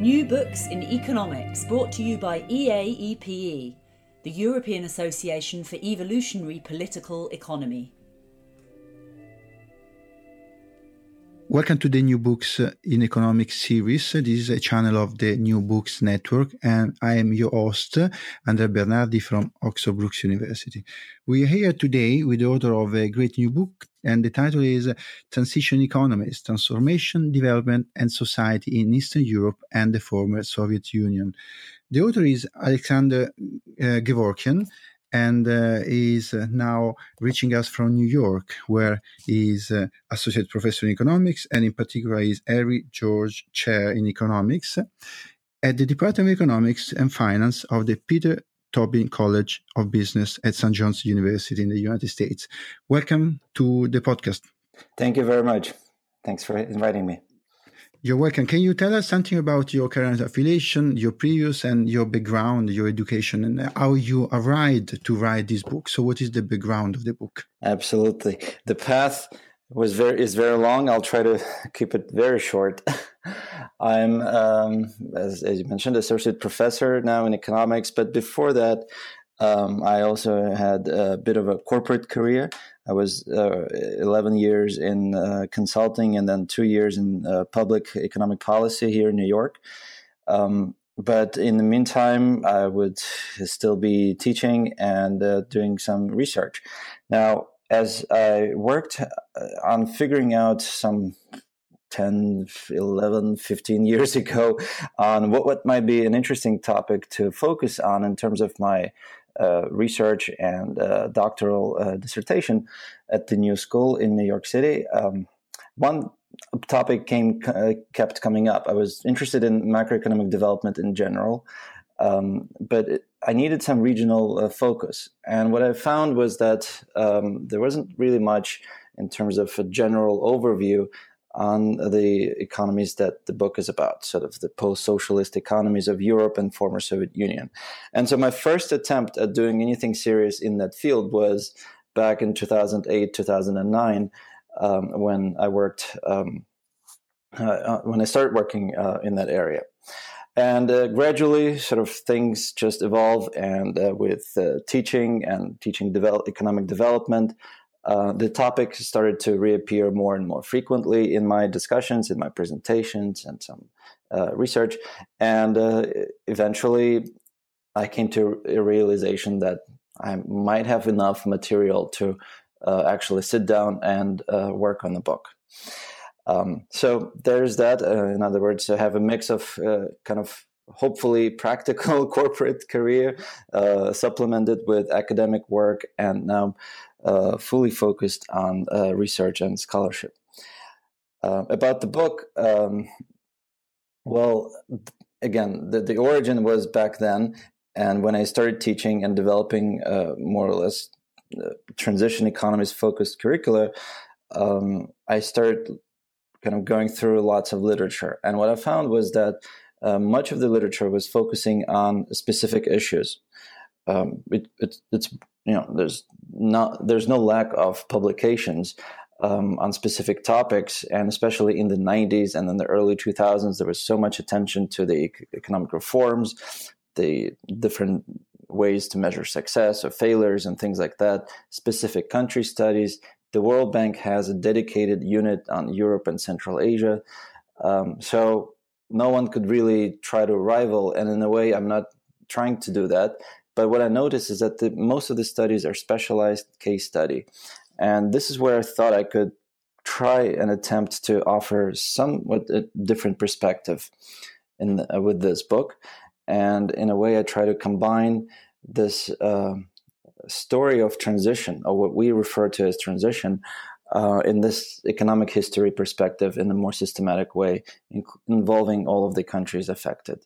New Books in Economics, brought to you by EAEPE, the European Association for Evolutionary Political Economy. Welcome to the New Books in Economics series. This is a channel of the New Books Network, and I am your host, Andrea Bernardi from Oxford Brookes University. We are here today with the author of a great new book, and the title is Transition Economies Transformation, Development, and Society in Eastern Europe and the Former Soviet Union. The author is Alexander uh, Gevorkyan, and uh, is uh, now reaching us from New York, where he is uh, associate professor in economics, and in particular is Henry George Chair in Economics at the Department of Economics and Finance of the Peter Tobin College of Business at St. John's University in the United States. Welcome to the podcast. Thank you very much. Thanks for inviting me. You're welcome. Can you tell us something about your current affiliation, your previous, and your background, your education, and how you arrived to write this book? So, what is the background of the book? Absolutely. The path was very is very long. I'll try to keep it very short. I'm, um, as, as you mentioned, associate professor now in economics, but before that, um, I also had a bit of a corporate career. I was uh, 11 years in uh, consulting and then two years in uh, public economic policy here in New York. Um, but in the meantime, I would still be teaching and uh, doing some research. Now, as I worked uh, on figuring out some 10, 11, 15 years ago on what, what might be an interesting topic to focus on in terms of my research and uh, doctoral uh, dissertation at the New School in New York City. Um, one topic came uh, kept coming up. I was interested in macroeconomic development in general, um, but it, I needed some regional uh, focus. And what I found was that um, there wasn't really much in terms of a general overview on the economies that the book is about, sort of the post-socialist economies of Europe and former Soviet Union. And so my first attempt at doing anything serious in that field was back in 2008, 2009, um, when I worked, um, uh, uh, when I started working uh, in that area. And uh, gradually, sort of things just evolve, and uh, with uh, teaching and teaching develop, economic development, uh, the topic started to reappear more and more frequently in my discussions, in my presentations, and some uh, research. And uh, eventually, I came to a realization that I might have enough material to uh, actually sit down and uh, work on the book. Um, so there's that. in other words, I have a mix of kind of hopefully practical corporate career supplemented with academic work and now uh, fully focused on uh, research and scholarship. Uh, about the book, um, well, again, the, the origin was back then, and when I started teaching and developing uh, more or less uh, transition economies focused curricula, um, I started kind of going through lots of literature, and what I found was that uh, much of the literature was focusing on specific issues. Um, it, it, it's you know there's not there's no lack of publications um, on specific topics, and especially in the 90s and in the early 2000s, there was so much attention to the economic reforms, the different ways to measure success or failures, and things like that. Specific country studies. The World Bank has a dedicated unit on Europe and Central Asia. Um, so no one could really try to rival. And in a way, I'm not trying to do that. But what I noticed is that the, most of the studies are specialized case study. And this is where I thought I could try and attempt to offer somewhat a different perspective in the, uh, with this book. And in a way, I try to combine this uh, story of transition, or what we refer to as transition, uh, in this economic history perspective in a more systematic way, in, involving all of the countries affected.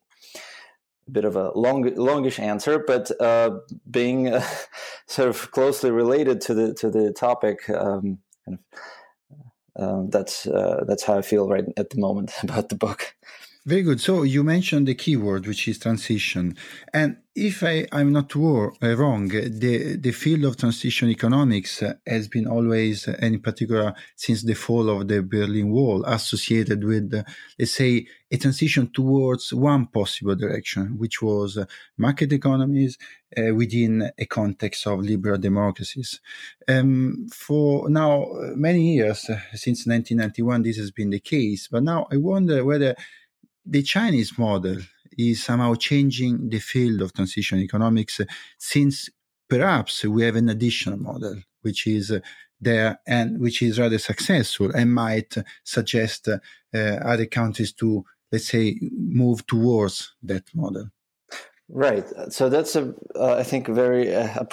A bit of a long, longish answer, but uh, being uh, sort of closely related to the to the topic, um, kind of, um, that's uh, that's how I feel right at the moment about the book. Very good. So you mentioned the keyword, which is transition. And if I, am not uh, wrong, the, the field of transition economics has been always, and in particular since the fall of the Berlin Wall, associated with, uh, let's say, a transition towards one possible direction, which was uh, market economies uh, within a context of liberal democracies. Um, for now, many years, uh, since 1991, this has been the case. But now I wonder whether the Chinese model is somehow changing the field of transition economics since perhaps we have an additional model which is there and which is rather successful and might suggest uh, other countries to let's say move towards that model. Right. So that's a uh, I think a very uh,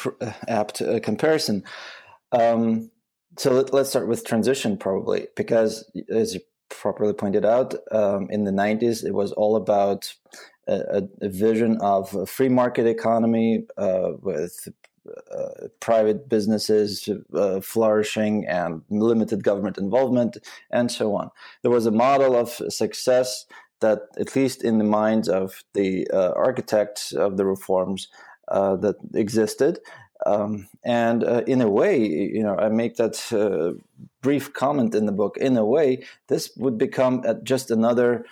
apt uh, comparison. Um, so let, us start with transition probably because as you properly pointed out, um, in the 90s, it was all about a, a vision of a free market economy uh, with uh, private businesses uh, flourishing and limited government involvement, and so on. There was a model of success that, at least in the minds of the uh, architects of the reforms, uh, that existed, um, and uh, in a way, you know, I make that uh, brief comment in the book. In a way, this would become just another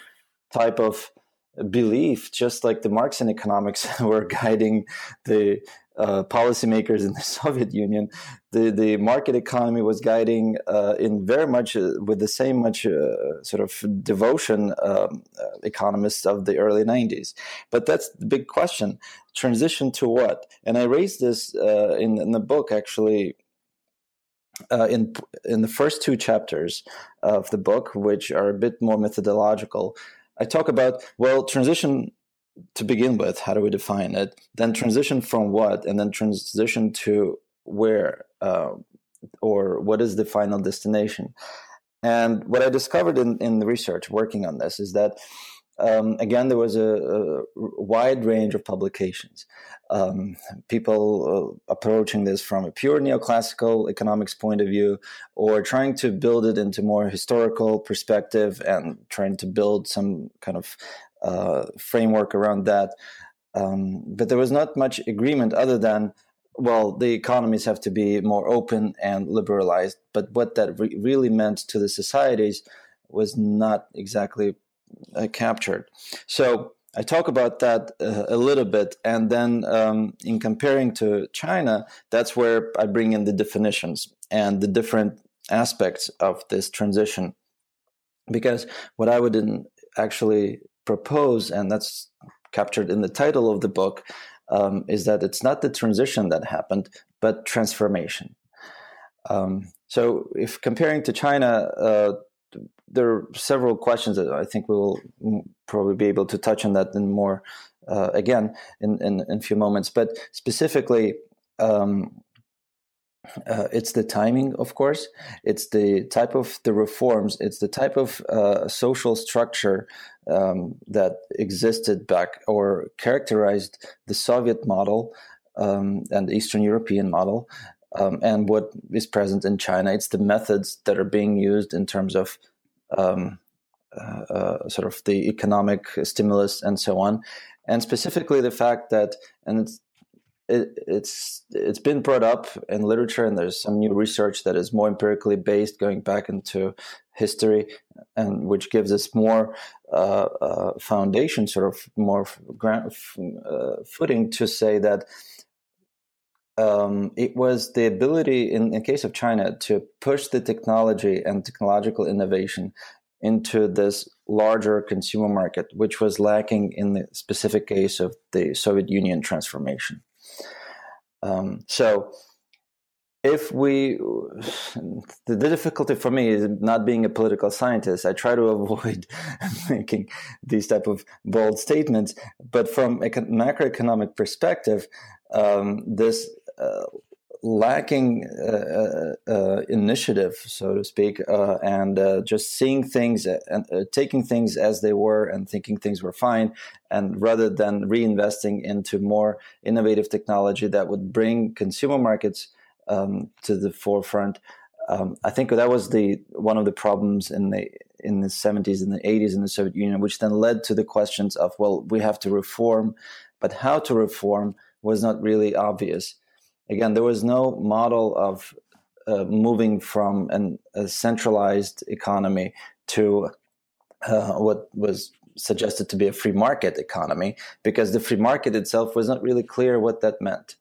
type of belief, just like the Marxian economics were guiding the uh, policymakers in the Soviet Union, the the market economy was guiding uh, in very much uh, with the same much uh, sort of devotion um, uh, economists of the early 90s. But that's the big question: transition to what? And I raised this in, in the book actually. in in the first two chapters of the book, which are a bit more methodological, I talk about well transition to begin with, how do we define it? Then transition from what, and then transition to where, uh, or what is the final destination? And what I discovered in, in the research working on this is that, um, again, there was a, a, wide range of publications. Um, people uh, approaching this from a pure neoclassical economics point of view, or trying to build it into more historical perspective and trying to build some kind of uh, framework around that. Um, but there was not much agreement other than, well, the economies have to be more open and liberalized. But what that re- really meant to the societies was not exactly uh, captured. So I talk about that uh, a little bit. And then um, in comparing to China, that's where I bring in the definitions and the different aspects of this transition. Because what I would actually propose, and that's captured in the title of the book, um, is that it's not the transition that happened, but transformation. Um, so, if comparing to China, uh, there are several questions that I think we will probably be able to touch on that in more uh, again in, in, in, a few moments. But specifically, um, uh, it's the timing, of course. It's the type of the reforms. It's the type of uh, social structure um, that existed back or characterized the Soviet model um, and Eastern European model, um, and what is present in China. It's the methods that are being used in terms of um, uh, uh, sort of the economic stimulus and so on, and specifically the fact that, and it's it, it's it's been brought up in literature, and there's some new research that is more empirically based, going back into history, and which gives us more uh, uh, foundation, sort of more ground, uh, footing to say that um, it was the ability, in the case of China, to push the technology and technological innovation into this larger consumer market, which was lacking in the specific case of the Soviet Union transformation. Um, so, if we, the difficulty for me is not being a political scientist. I try to avoid making these type of bold statements. But from a macroeconomic perspective, um, this uh, lacking uh, uh, uh, initiative, so to speak, and just seeing things and taking things as they were and thinking things were fine, and rather than reinvesting into more innovative technology that would bring consumer markets um, to the forefront. Um, I think that was the one of the problems in the in the 70s and the 80s in the Soviet Union, which then led to the questions of well, we have to reform, but how to reform was not really obvious again, there was no model of uh, moving from an, a centralized economy to uh, what was suggested to be a free market economy, because the free market itself was not really clear what that meant.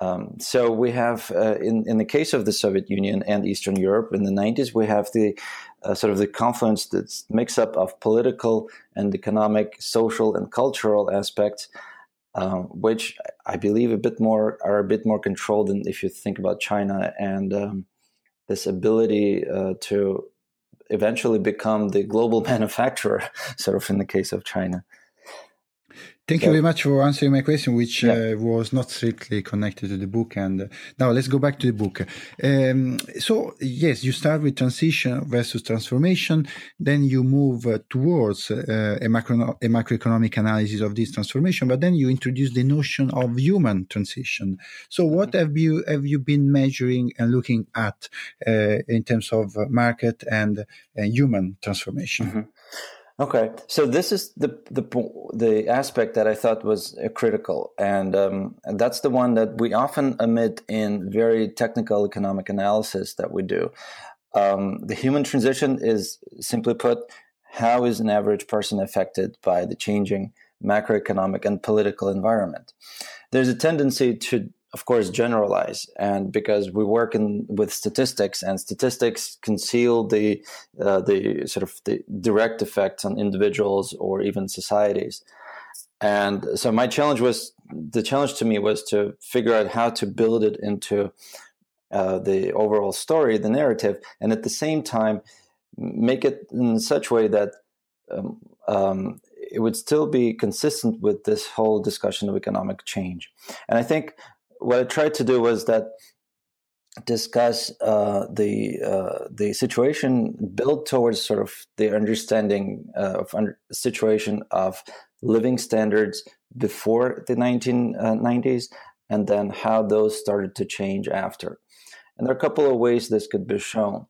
Um, so we have, uh, in in the case of the Soviet Union and Eastern Europe in the 90s, we have the uh, sort of the confluence, this mix up of political and economic, social and cultural aspects um, which I believe a bit more are a bit more controlled than if you think about China and um, this ability uh, to eventually become the global manufacturer, sort of in the case of China. Thank so, you very much for answering my question, which yeah. uh, was not strictly connected to the book. And uh, now let's go back to the book. Um, so, yes, you start with transition versus transformation. Then you move uh, towards uh, a, macro, a macroeconomic analysis of this transformation. But then you introduce the notion of human transition. So, what mm-hmm. have you have you been measuring and looking at uh, in terms of market and uh, human transformation? Mm-hmm. Okay, so this is the the the aspect that I thought was uh, critical, and, um, that's the one that we often omit in very technical economic analysis that we do. Um, the human transition is simply put, how is an average person affected by the changing macroeconomic and political environment? There's a tendency to of course generalize and because we work in with statistics and statistics conceal the uh, the sort of the direct effects on individuals or even societies and so my challenge was the challenge to me was to figure out how to build it into uh, the overall story the narrative and at the same time make it in such way that um, um, it would still be consistent with this whole discussion of economic change. And I think what I tried to do was that discuss uh, the uh, the situation build towards sort of the understanding uh, of under, situation of living standards before the 1990s uh, and then how those started to change after. And there are a couple of ways this could be shown.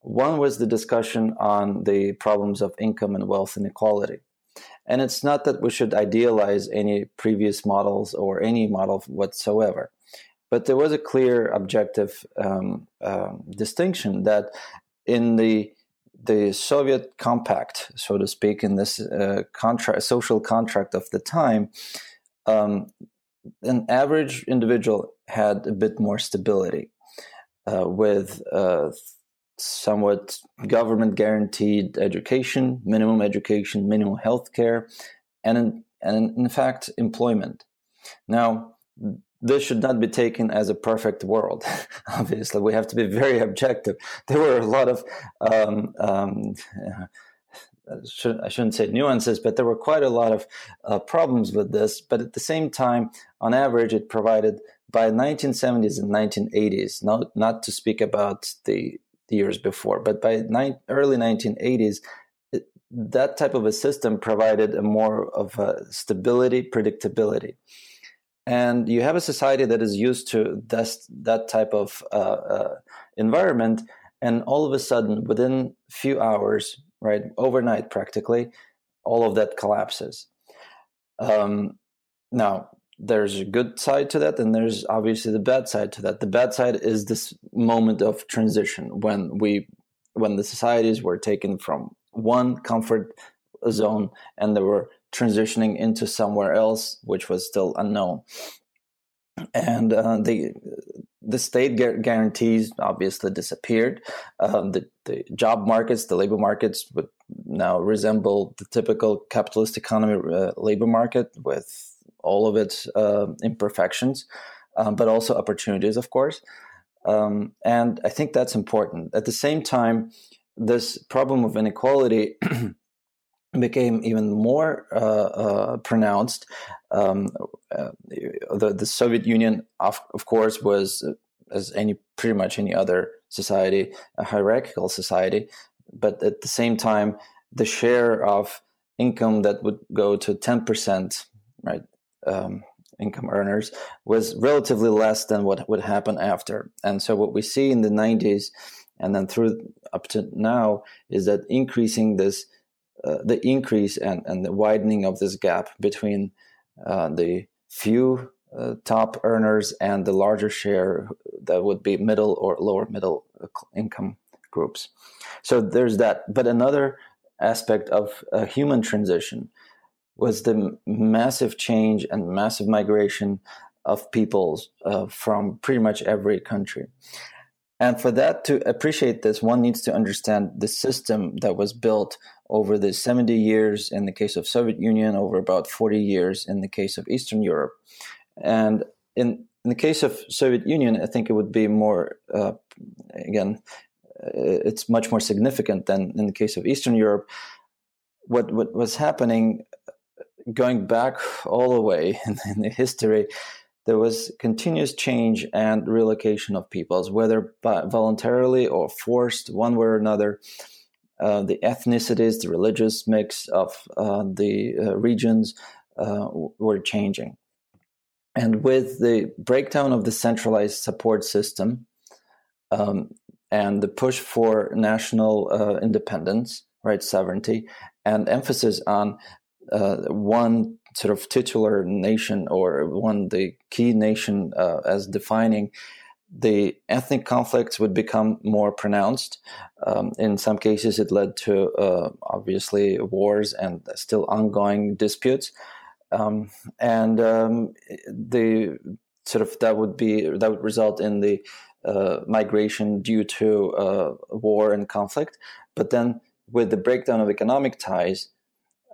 One was the discussion on the problems of income and wealth inequality. And it's not that we should idealize any previous models or any model whatsoever. But there was a clear objective um, uh, distinction that in the the Soviet compact, so to speak, in this uh, contract, social contract of the time, um, an average individual had a bit more stability uh, with uh, somewhat government guaranteed education, minimum education, minimum health care, and in, and in fact, employment. Now, this should not be taken as a perfect world. Obviously, we have to be very objective. There were a lot of, um, um, I shouldn't say nuances, but there were quite a lot of uh, problems with this. But at the same time, on average, it provided by 1970s and 1980s, not, not to speak about the the years before. But by early 1980s, it, that type of a system provided a more of a stability, predictability. And you have a society that is used to this, that type of uh, uh, environment, and all of a sudden, within few hours, right, overnight practically, all of that collapses. Um, now, there's a good side to that and there's obviously the bad side to that the bad side is this moment of transition when we when the societies were taken from one comfort zone and they were transitioning into somewhere else which was still unknown and uh, the the state guarantees obviously disappeared. Um, the, the job markets, the labor markets, would now resemble the typical capitalist economy uh, labor market with all of its uh, imperfections, um, but also opportunities, of course. Um, and I think that's important. At the same time, this problem of inequality became even more uh, uh, pronounced. Um, uh, the, the Soviet Union, of, of course, was as any pretty much any other society, a hierarchical society, but at the same time, the share of income that would go to ten percent, right, um, income earners was relatively less than what would happen after. And so, what we see in the '90s and then through up to now is that increasing this uh, the increase and, and the widening of this gap between uh, the few uh, top earners and the larger share that would be middle or lower middle income groups. So there's that. But another aspect of a human transition was the massive change and massive migration of peoples uh, from pretty much every country. And for that to appreciate this, one needs to understand the system that was built over the 70 years in the case of Soviet Union, over about 40 years in the case of Eastern Europe. And in, in the case of Soviet Union, I think it would be more, uh, again, uh, it's much more significant than in the case of Eastern Europe. What, what was happening going back all the way in, in the history there was continuous change and relocation of peoples, whether voluntarily or forced, one way or another. Uh, the ethnicities, the religious mix of uh, the uh, regions uh, were changing. And with the breakdown of the centralized support system um, and the push for national uh, independence, right, sovereignty, and emphasis on one sort of titular nation or one the key nation uh, as defining the ethnic conflicts would become more pronounced. Um, in some cases, it led to uh, obviously wars and still ongoing disputes. Um, and um, the sort of that would be that would result in the uh, migration due to uh, war and conflict. But then, with the breakdown of economic ties,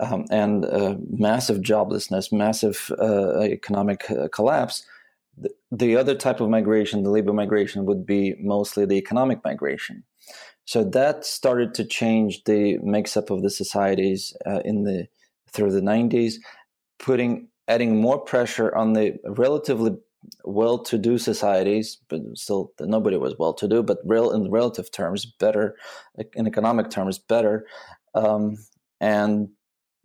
um, and uh, massive joblessness, massive uh, economic uh, collapse, the, the, other type of migration, the labor migration, would be mostly the economic migration. So that started to change the mix-up of the societies uh, in the through the 90s, putting adding more pressure on the relatively well-to-do societies, but still nobody was well-to-do, but real in relative terms, better in economic terms, better. Um, and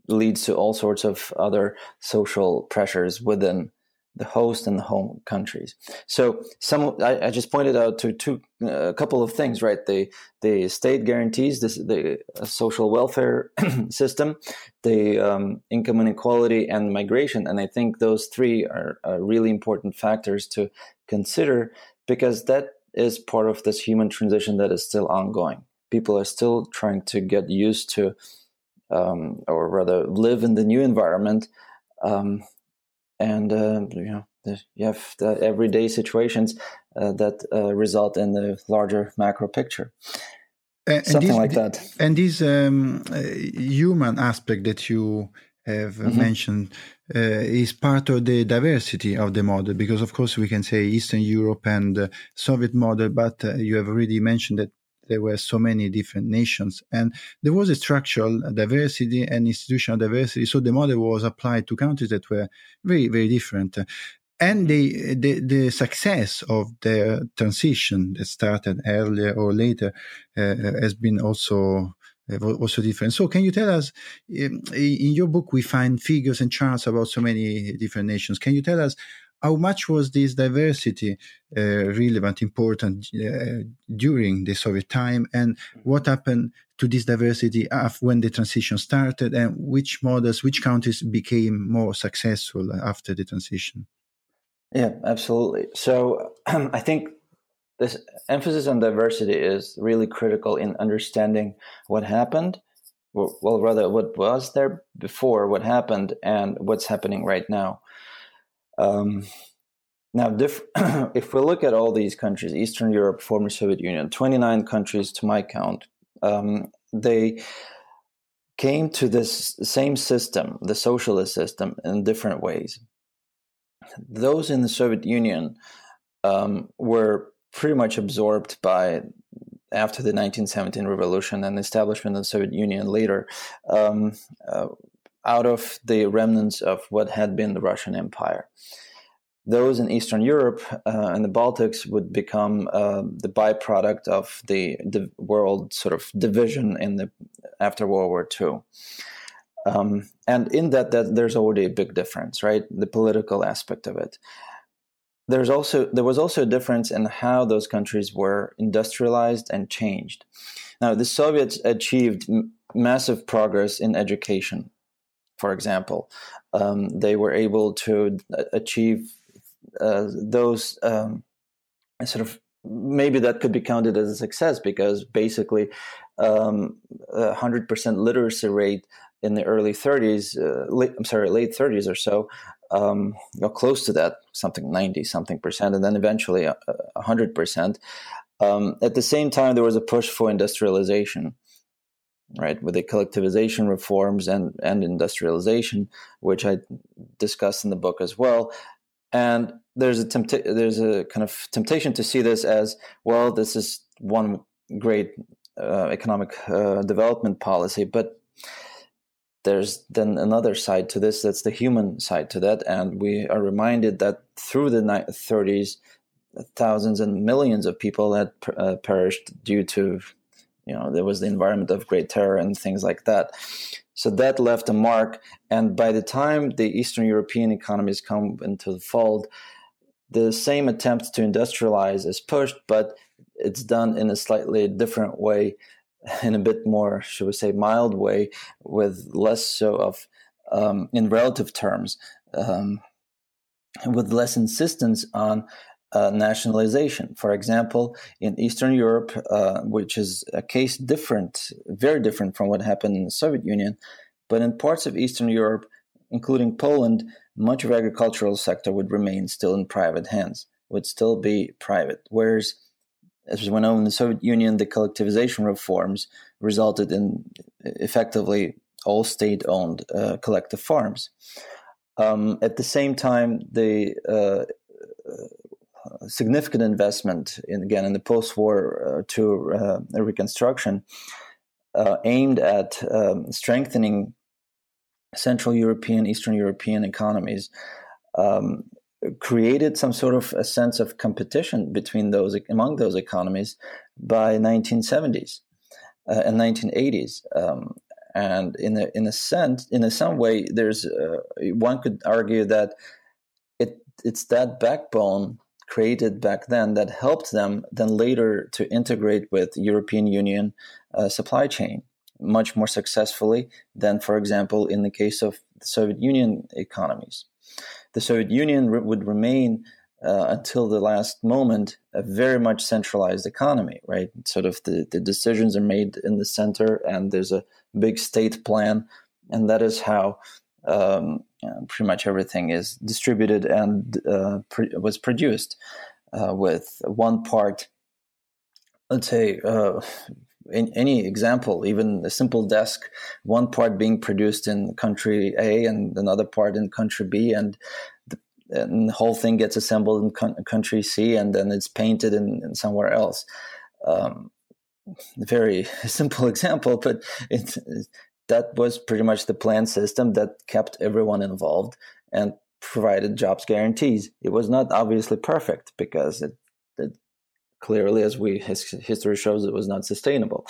leads to all sorts of other social pressures within the host and the home countries. So some I, I just pointed out to two a couple of things, right? The the state guarantees this the social welfare system, the um, income inequality, and migration, and I think those three are, are really important factors to consider because that is part of this human transition that is still ongoing. People are still trying to get used to um, or rather live in the new environment um, and uh, you know you have the everyday situations uh, that uh, result in the larger macro picture something this, like that and this um, uh, human aspect that you have mm-hmm. mentioned uh, is part of the diversity of the model because of course we can say eastern europe and soviet model but uh, you have already mentioned that there were so many different nations and there was a structural diversity and institutional diversity so the model was applied to countries that were very very different and the, the, the success of their transition that started earlier or later uh, has been also uh, also different. So, can you tell us um, in your book we find figures and charts about so many different nations? Can you tell us how much was this diversity uh, relevant, important uh, during the Soviet time, and what happened to this diversity when the transition started, and which models, which countries became more successful after the transition? Yeah, absolutely. So I think this emphasis on diversity is really critical in understanding what happened. Well, rather, what was there before, what happened, and what's happening right now. Um, now, diff- if we look at all these countries, Eastern Europe, former Soviet Union, 29 countries to my count, um, they came to this same system, the socialist system, in different ways. Those in the Soviet Union um, were pretty much absorbed by after the 1917 revolution and the establishment of the Soviet Union later, um, uh, out of the remnants of what had been the Russian Empire. Those in Eastern Europe uh, and the Baltics would become uh, the byproduct of the, the, world sort of division in the after World War II. Um, and in that, that, there's already a big difference, right? The political aspect of it. There's also there was also a difference in how those countries were industrialized and changed. Now, the Soviets achieved m- massive progress in education for example. Um, they were able to achieve uh, those um, sort of maybe that could be counted as a success because basically um, a hundred percent literacy rate in the early 30s, uh, late, I'm sorry, late 30s or so, um, close to that, something 90 something percent, and then eventually a hundred percent. Um, at the same time, there was a push for industrialization right, with the collectivization reforms and, and industrialization, which I discuss in the book as well. And there's a tempta- there's a kind of temptation to see this as well. This is one great uh, economic uh, development policy, but there's then another side to this. That's the human side to that, and we are reminded that through the 30s, thousands and millions of people had uh, perished due to you know there was the environment of great terror and things like that. So that left a mark and by the time the eastern european economies come into the fold the same attempt to industrialize is pushed but it's done in a slightly different way in a bit more should we say mild way with less so of um, in relative terms um, with less insistence on uh, nationalization. For example, in Eastern Europe, uh, which is a case different, very different from what happened in the Soviet Union, but in parts of Eastern Europe, including Poland, much of agricultural sector would remain still in private hands, would still be private. Whereas, as we know in the Soviet Union, the collectivization reforms resulted in effectively all state-owned uh, collective farms. Um, at the same time, the uh, significant investment in again in the post-war uh, to uh, reconstruction uh, aimed at um, strengthening Central European, Eastern European economies. Um, created some sort of a sense of competition between those among those economies by 1970s uh, and 1980s. Um, and in a in a sense, in a some way, there's uh, one could argue that it it's that backbone created back then that helped them then later to integrate with European Union uh, supply chain much more successfully than, for example, in the case of the Soviet Union economies. The Soviet Union re- would remain uh, until the last moment a very much centralized economy, right? Sort of the, the decisions are made in the center, and there's a big state plan, and that is how um, pretty much everything is distributed and uh, pre- was produced uh, with one part, let's say, uh, in any example, even a simple desk, one part being produced in country A and another part in country B, and the, and the whole thing gets assembled in con- country C, and then it's painted in, in somewhere else. Um, very simple example, but it's, that was pretty much the plan system that kept everyone involved and provided jobs guarantees. It was not obviously perfect because it, it clearly, as we his, history shows, it was not sustainable.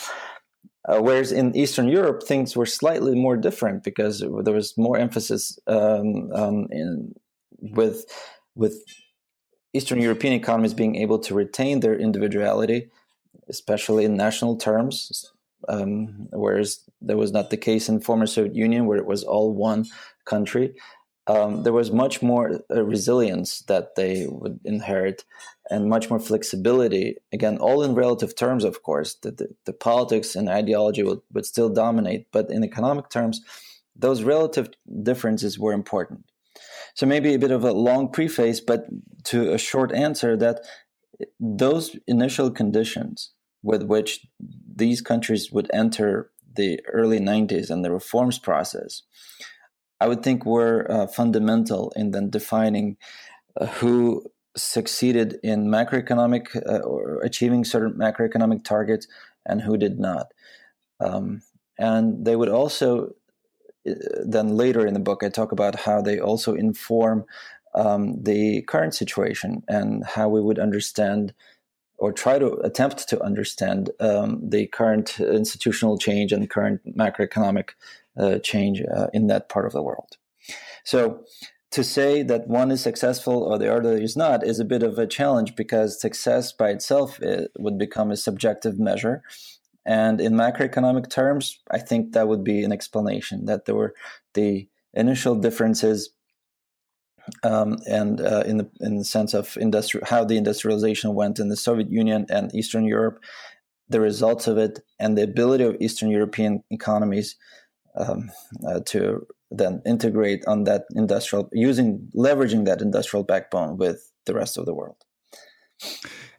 Uh, whereas in Eastern Europe, things were slightly more different because there was more emphasis um, um, in with with Eastern European economies being able to retain their individuality, especially in national terms, um, whereas that was not the case in former Soviet Union, where it was all one country. Um, there was much more uh, resilience that they would inherit and much more flexibility. Again, all in relative terms, of course. The, the, the politics and ideology would, would still dominate, but in economic terms, those relative differences were important. So, maybe a bit of a long preface, but to a short answer that those initial conditions with which these countries would enter the early 90s and the reforms process, I would think were uh, fundamental in then defining uh, who succeeded in macroeconomic uh, or achieving certain macroeconomic targets and who did not. Um, and they would also, uh, then later in the book, I talk about how they also inform um, the current situation and how we would understand or try to attempt to understand um, the current institutional change and current macroeconomic uh, change uh, in that part of the world. So, to say that one is successful or the other is not is a bit of a challenge because success by itself it would become a subjective measure. And in macroeconomic terms, I think that would be an explanation that there were the initial differences um, and uh, in the in the sense of industri- how the industrialization went in the Soviet Union and Eastern Europe, the results of it, and the ability of Eastern European economies um, uh, to then integrate on that industrial using leveraging that industrial backbone with the rest of the world.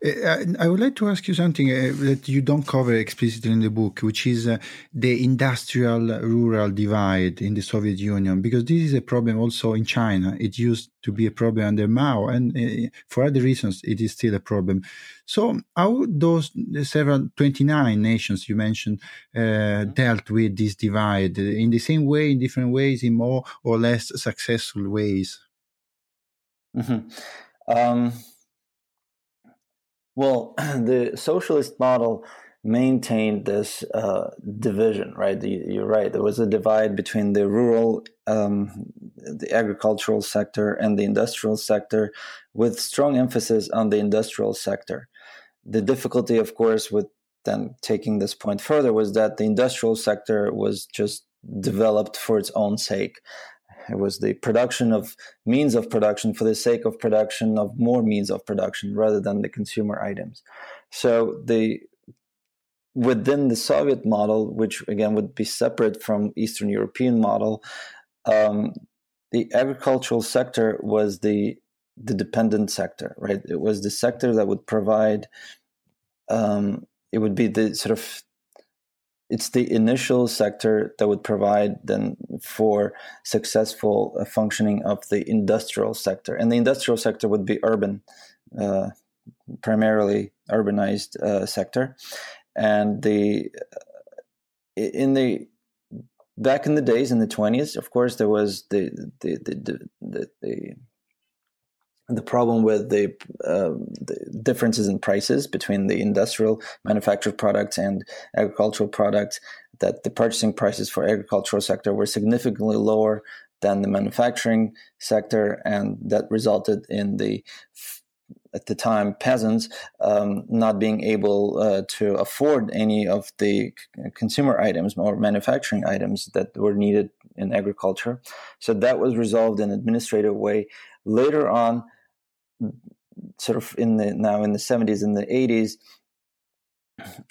Uh, I would like to ask you something uh, that you don't cover explicitly in the book, which is uh, the industrial rural divide in the Soviet Union, because this is a problem also in China. It used to be a problem under Mao, and uh, for other reasons, it is still a problem. So, how those several 29 nations you mentioned uh, mm-hmm. dealt with this divide in the same way, in different ways, in more or less successful ways? Mm-hmm. Um, well, the socialist model maintained this uh, division, right? You're right. There was a divide between the rural, um, the agricultural sector, and the industrial sector, with strong emphasis on the industrial sector. The difficulty, of course, with then taking this point further was that the industrial sector was just developed for its own sake. It was the production of means of production for the sake of production of more means of production rather than the consumer items. So the within the Soviet model, which again would be separate from Eastern European model, um, the agricultural sector was the the dependent sector, right? It was the sector that would provide. Um, it would be the sort of it's the initial sector that would provide then for successful uh, functioning of the industrial sector. And the industrial sector would be urban uh, primarily urbanized uh, sector. And the uh, in the back in the days in the 20s of course there was the the the, the, the, the the problem with the, um, the, differences in prices between the industrial manufactured products and agricultural products that the purchasing prices for agricultural sector were significantly lower than the manufacturing sector and that resulted in the at the time peasants um, not being able uh, to afford any of the consumer items or manufacturing items that were needed in agriculture. So that was resolved in administrative way. Later on sort of in the now in the 70s and the 80s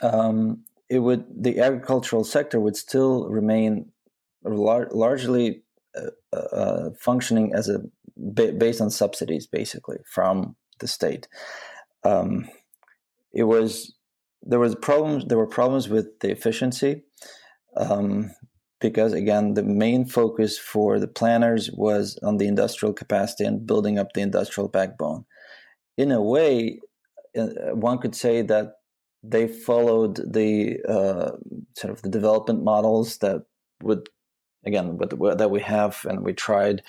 um, it would the agricultural sector would still remain lar- largely uh, uh, functioning as a ba- based on subsidies basically from the state. Um, it was there was problems there were problems with the efficiency um, because again the main focus for the planners was on the industrial capacity and building up the industrial backbone. In a way uh, one could say that they followed the uh, sort of the development models that would again that we have and we tried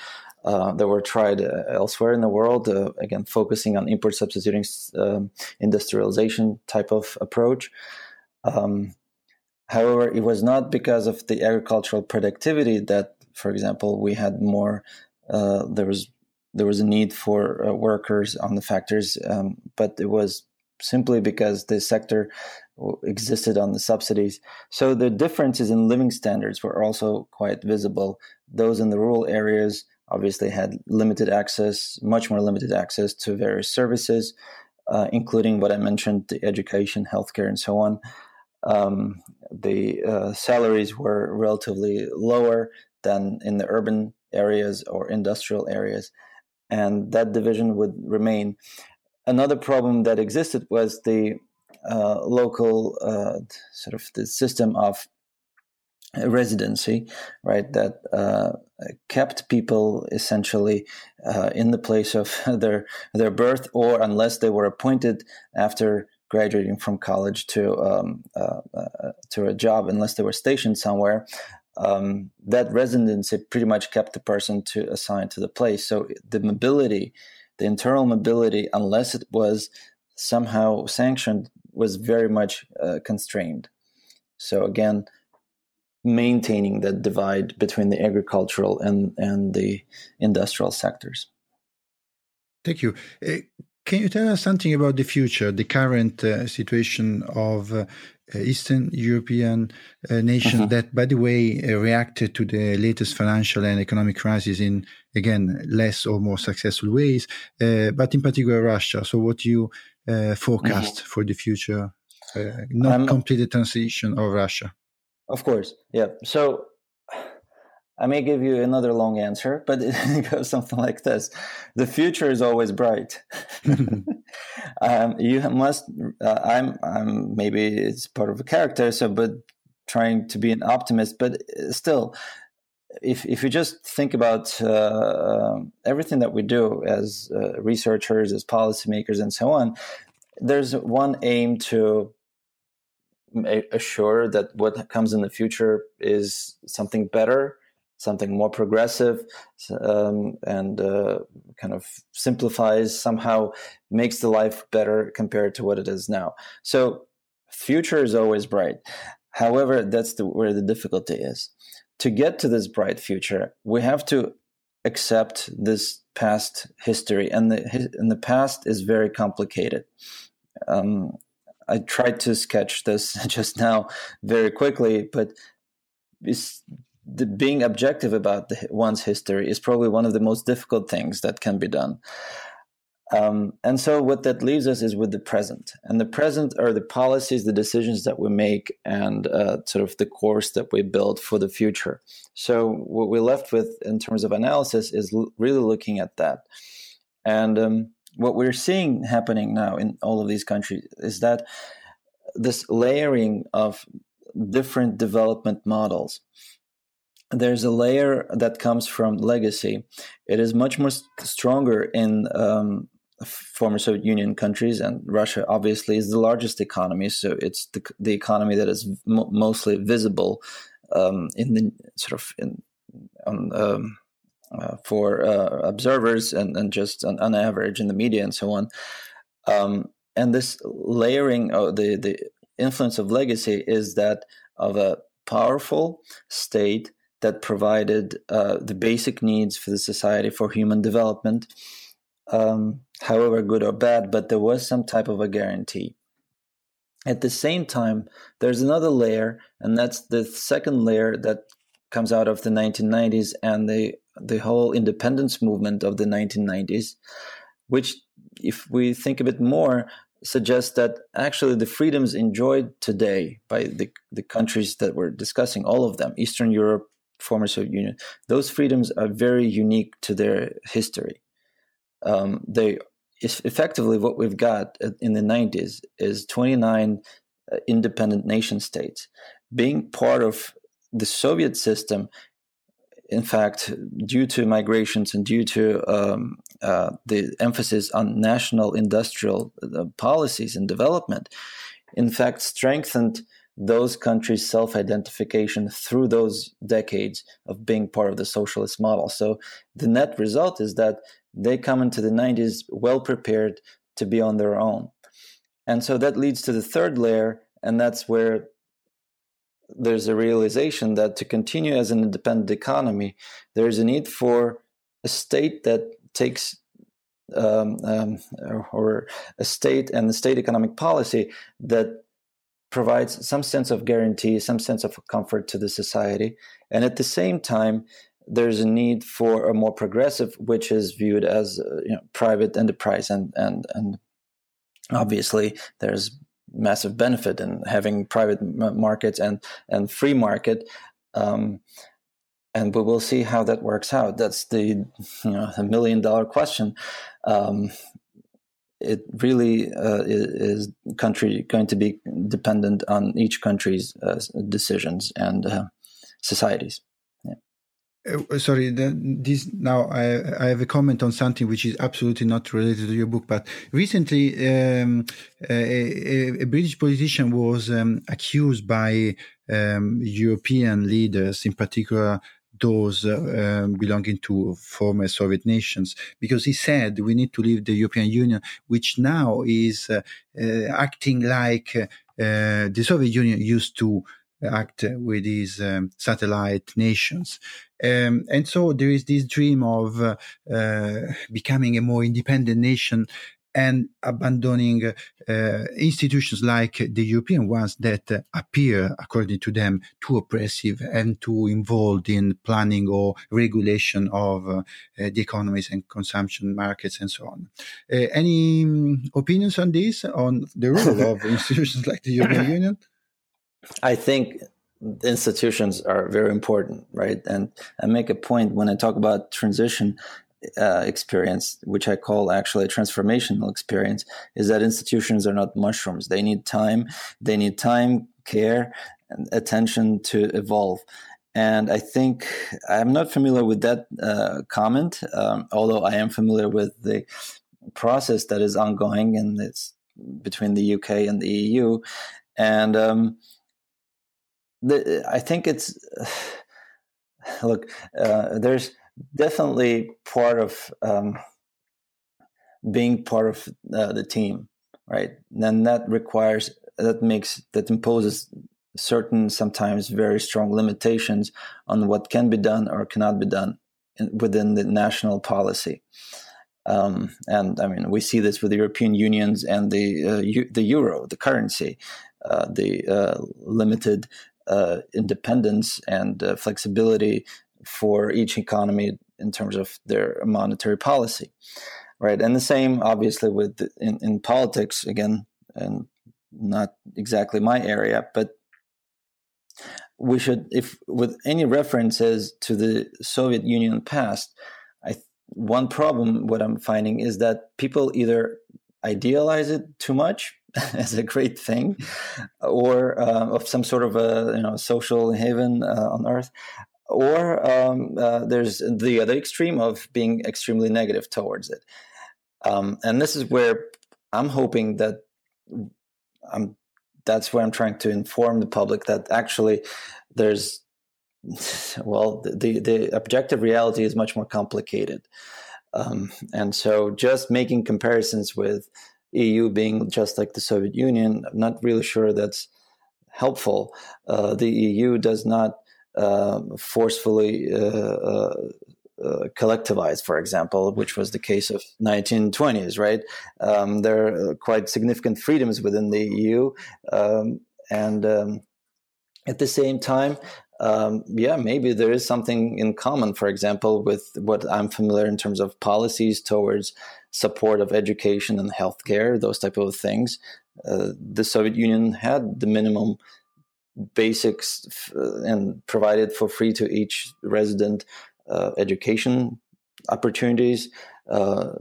uh, that were tried uh, elsewhere in the world uh, again focusing on import substituting um, industrialization type of approach. Um, However, it was not because of the agricultural productivity that, for example, we had more. Uh, there was there was a need for uh, workers on the factories, um, but it was simply because the sector existed on the subsidies. So the differences in living standards were also quite visible. Those in the rural areas obviously had limited access, much more limited access to various services, uh, including what I mentioned, the education, healthcare, and so on um, the uh, salaries were relatively lower than in the urban areas or industrial areas, and that division would remain. Another problem that existed was the uh, local uh, sort of the system of residency, right? That uh, kept people essentially uh, in the place of their their birth, or unless they were appointed after graduating from college to um, uh, uh, to a job, unless they were stationed somewhere. Um, that residency pretty much kept the person to assigned to the place. So the mobility, the internal mobility, unless it was somehow sanctioned, was very much uh, constrained. So again, maintaining that divide between the agricultural and, and the industrial sectors. Thank you. Uh, can you tell us something about the future, the current uh, situation of uh, Eastern European uh, nations uh-huh. that, by the way, uh, reacted to the latest financial and economic crisis in, again, less or more successful ways, uh, but in particular Russia. So, what do you forecast uh-huh. for the future? not um, completed transition of Russia. Of course, yeah. So I may give you another long answer, but it goes something like this: the future is always bright. um, you must. Uh, I'm. I'm. Maybe it's part of a character. So, but trying to be an optimist, but still, if if you just think about uh, everything that we do as uh, researchers, as policymakers, and so on, there's one aim to assure that what comes in the future is something better, something more progressive, um, and uh, kind of simplifies somehow, makes the life better compared to what it is now. So, future is always bright. However, that's the, where the difficulty is. To get to this bright future, we have to accept this past history, and the and the past is very complicated. Um, I tried to sketch this just now very quickly, but the, being objective about the, one's history is probably one of the most difficult things that can be done. Um, and so, what that leaves us is with the present. And the present are the policies, the decisions that we make, and uh, sort of the course that we build for the future. So, what we're left with in terms of analysis is l- really looking at that. And um, what we're seeing happening now in all of these countries is that this layering of different development models there's a layer that comes from legacy it is much more stronger in um, former soviet union countries and russia obviously is the largest economy so it's the, the economy that is mostly visible um, in the sort of in on um, uh, for uh, observers and, and just on, on, average in the media and so on. Um, and this layering of the, the influence of legacy is that of a powerful state that provided uh, the basic needs for the society for human development, um, however good or bad, but there was some type of a guarantee. At the same time, there's another layer, and that's the second layer that comes out of the 1990s and the the whole independence movement of the 1990s, which, if we think a bit more, suggests that actually the freedoms enjoyed today by the, the countries that we're discussing, all of them, Eastern Europe, former Soviet Union, those freedoms are very unique to their history. Um, they effectively what we've got in the 90s is 29 uh, independent nation states being part of the Soviet system in fact, due to migrations and due to um, uh, the emphasis on national industrial uh, policies and development, in fact, strengthened those countries' self identification through those decades of being part of the socialist model. So the net result is that they come into the 90s well prepared to be on their own. And so that leads to the third layer, and that's where there's a realization that to continue as an independent economy, there's a need for a state that takes um, um, or a state and the state economic policy that provides some sense of guarantee, some sense of comfort to the society, and at the same time, there's a need for a more progressive, which is viewed as uh, you know, private enterprise, and and and obviously there's massive benefit in having private markets and and free market. Um, and we will see how that works out. That's the you know a million dollar question. Um, it really uh, is, country going to be dependent on each country's uh, decisions, and uh, societies. Uh, sorry, this now I, I have a comment on something which is absolutely not related to your book. But recently, um, a, a, British politician was um, accused by um, European leaders, in particular those uh, um, belonging to former Soviet nations, because he said we need to leave the European Union, which now is uh, uh acting like uh, the Soviet Union used to act with these um, satellite nations. Um, and so there is this dream of uh, uh, becoming a more independent nation and abandoning uh, institutions like the European ones that uh, appear, according to them, too oppressive and too involved in planning or regulation of uh, the economies and consumption markets and so on. Uh, any um, opinions on this, on the role of institutions like the European Union? I think institutions are very important, right? And I make a point when I talk about transition uh, experience, which I call actually a transformational experience, is that institutions are not mushrooms. They need time. They need time, care, and attention to evolve. And I think I'm not familiar with that uh, comment, um, although I am familiar with the process that is ongoing and it's between the UK and the EU. And um, the, I think it's look. Uh, there's definitely part of um, being part of uh, the team, right? And that requires that makes that imposes certain sometimes very strong limitations on what can be done or cannot be done in, within the national policy. Um, and I mean, we see this with the European unions and the uh, U- the euro, the currency, uh, the uh, limited uh, independence and uh, flexibility for each economy in terms of their monetary policy, right? And the same, obviously, with in, in politics again, and not exactly my area, but we should, if with any references to the Soviet Union past, I one problem what I'm finding is that people either idealize it too much as a great thing, or uh, of some sort of a you know social haven uh, on Earth, or um, uh, there's the other extreme of being extremely negative towards it. Um, and this is where I'm hoping that I'm. That's where I'm trying to inform the public that actually there's well the the objective reality is much more complicated. Um, and so just making comparisons with EU being just like the Soviet Union, I'm not really sure that's helpful. Uh, the EU does not uh, forcefully uh, uh, uh, collectivize, for example, which was the case of 1920s. Right, um, there are quite significant freedoms within the EU, um, and um, at the same time, um, yeah, maybe there is something in common, for example, with what I'm familiar in terms of policies towards support of education and healthcare, those type of things. Uh, the Soviet Union had the minimum basics uh, and provided for free to each resident uh, education opportunities. Uh,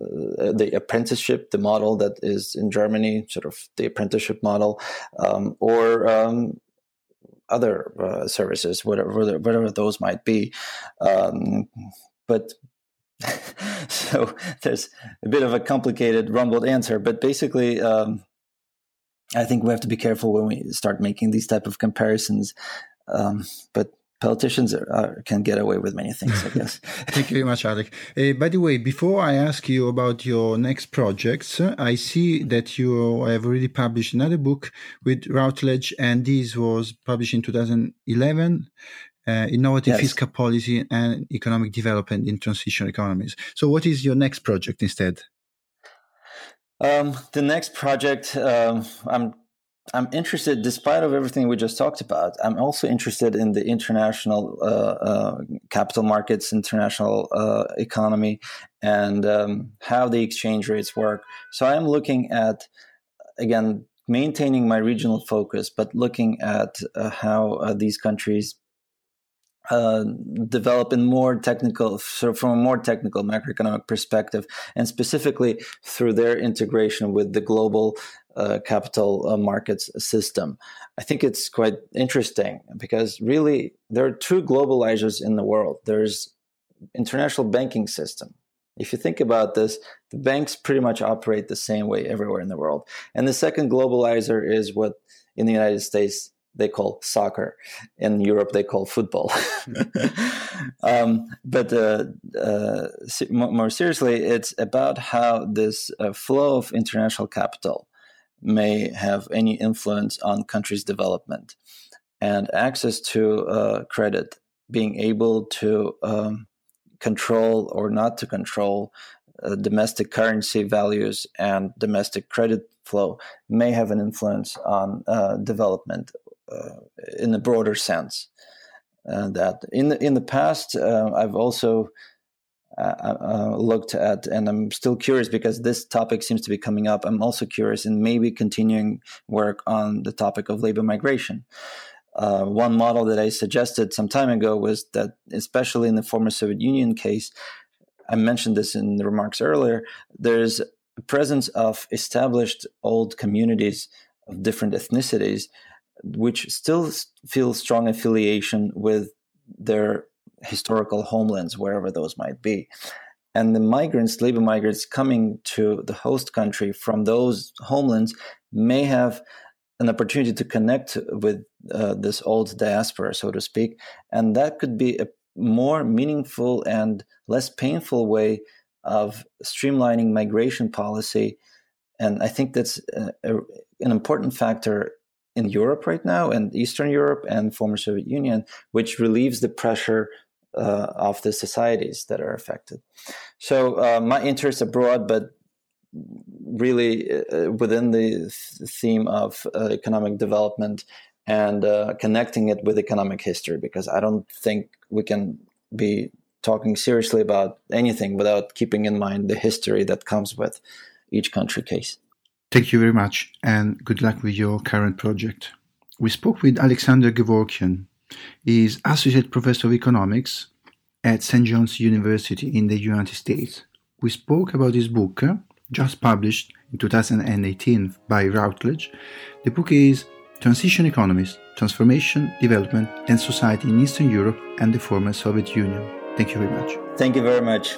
the apprenticeship, the model that is in Germany, sort of the apprenticeship model, um, or um, other uh, services, whatever whatever those might be. Um, but so there's a bit of a complicated, rumbled answer, but basically, um, I think we have to be careful when we start making these type of comparisons. Um, but politicians are, are, can get away with many things, I guess. Thank you very much, Alec. Uh, by the way, before I ask you about your next projects, I see that you have already published another book with Routledge, and this was published in 2011. Uh, innovative yes. fiscal policy and economic development in transition economies. So, what is your next project instead? Um, the next project, um, I'm I'm interested, despite of everything we just talked about, I'm also interested in the international uh, uh, capital markets, international uh, economy, and um, how the exchange rates work. So I'm looking at, again, maintaining my regional focus, but looking at uh, how uh, these countries uh, develop in more technical, sort of from a more technical macroeconomic perspective, and specifically through their integration with the global uh, capital uh, markets system. I think it's quite interesting because really there are two globalizers in the world. There's international banking system. If you think about this, the banks pretty much operate the same way everywhere in the world. And the second globalizer is what in the United States they call soccer. In Europe, they call football. um, but uh, uh, more seriously, it's about how this uh, flow of international capital may have any influence on countries' development and access to uh, credit, being able to um, control or not to control uh, domestic currency values and domestic credit flow may have an influence on uh, development in a broader sense. Uh, that in the in the past, uh, I've also uh, looked at, and I'm still curious because this topic seems to be coming up. I'm also curious in maybe continuing work on the topic of labor migration. Uh, one model that I suggested some time ago was that, especially in the former Soviet Union case, I mentioned this in the remarks earlier, there's a presence of established old communities of different ethnicities, which still feel strong affiliation with their historical homelands, wherever those might be. And the migrants, labor migrants coming to the host country from those homelands may have an opportunity to connect with uh, this old diaspora, so to speak. And that could be a more meaningful and less painful way of streamlining migration policy. And I think that's a, a, an important factor in Europe right now, and Eastern Europe and former Soviet Union, which relieves the pressure uh, of the societies that are affected. So uh, my interests abroad, but really uh, within the theme of uh, economic development and uh, connecting it with economic history, because I don't think we can be talking seriously about anything without keeping in mind the history that comes with each country case. Thank you very much, and good luck with your current project. We spoke with Alexander Gevorkyan. He is Associate Professor of Economics at St. John's University in the United States. We spoke about his book, uh, just published in 2018 by Routledge. The book is Transition Economies Transformation, Development, and Society in Eastern Europe and the former Soviet Union. Thank you very much. Thank you very much.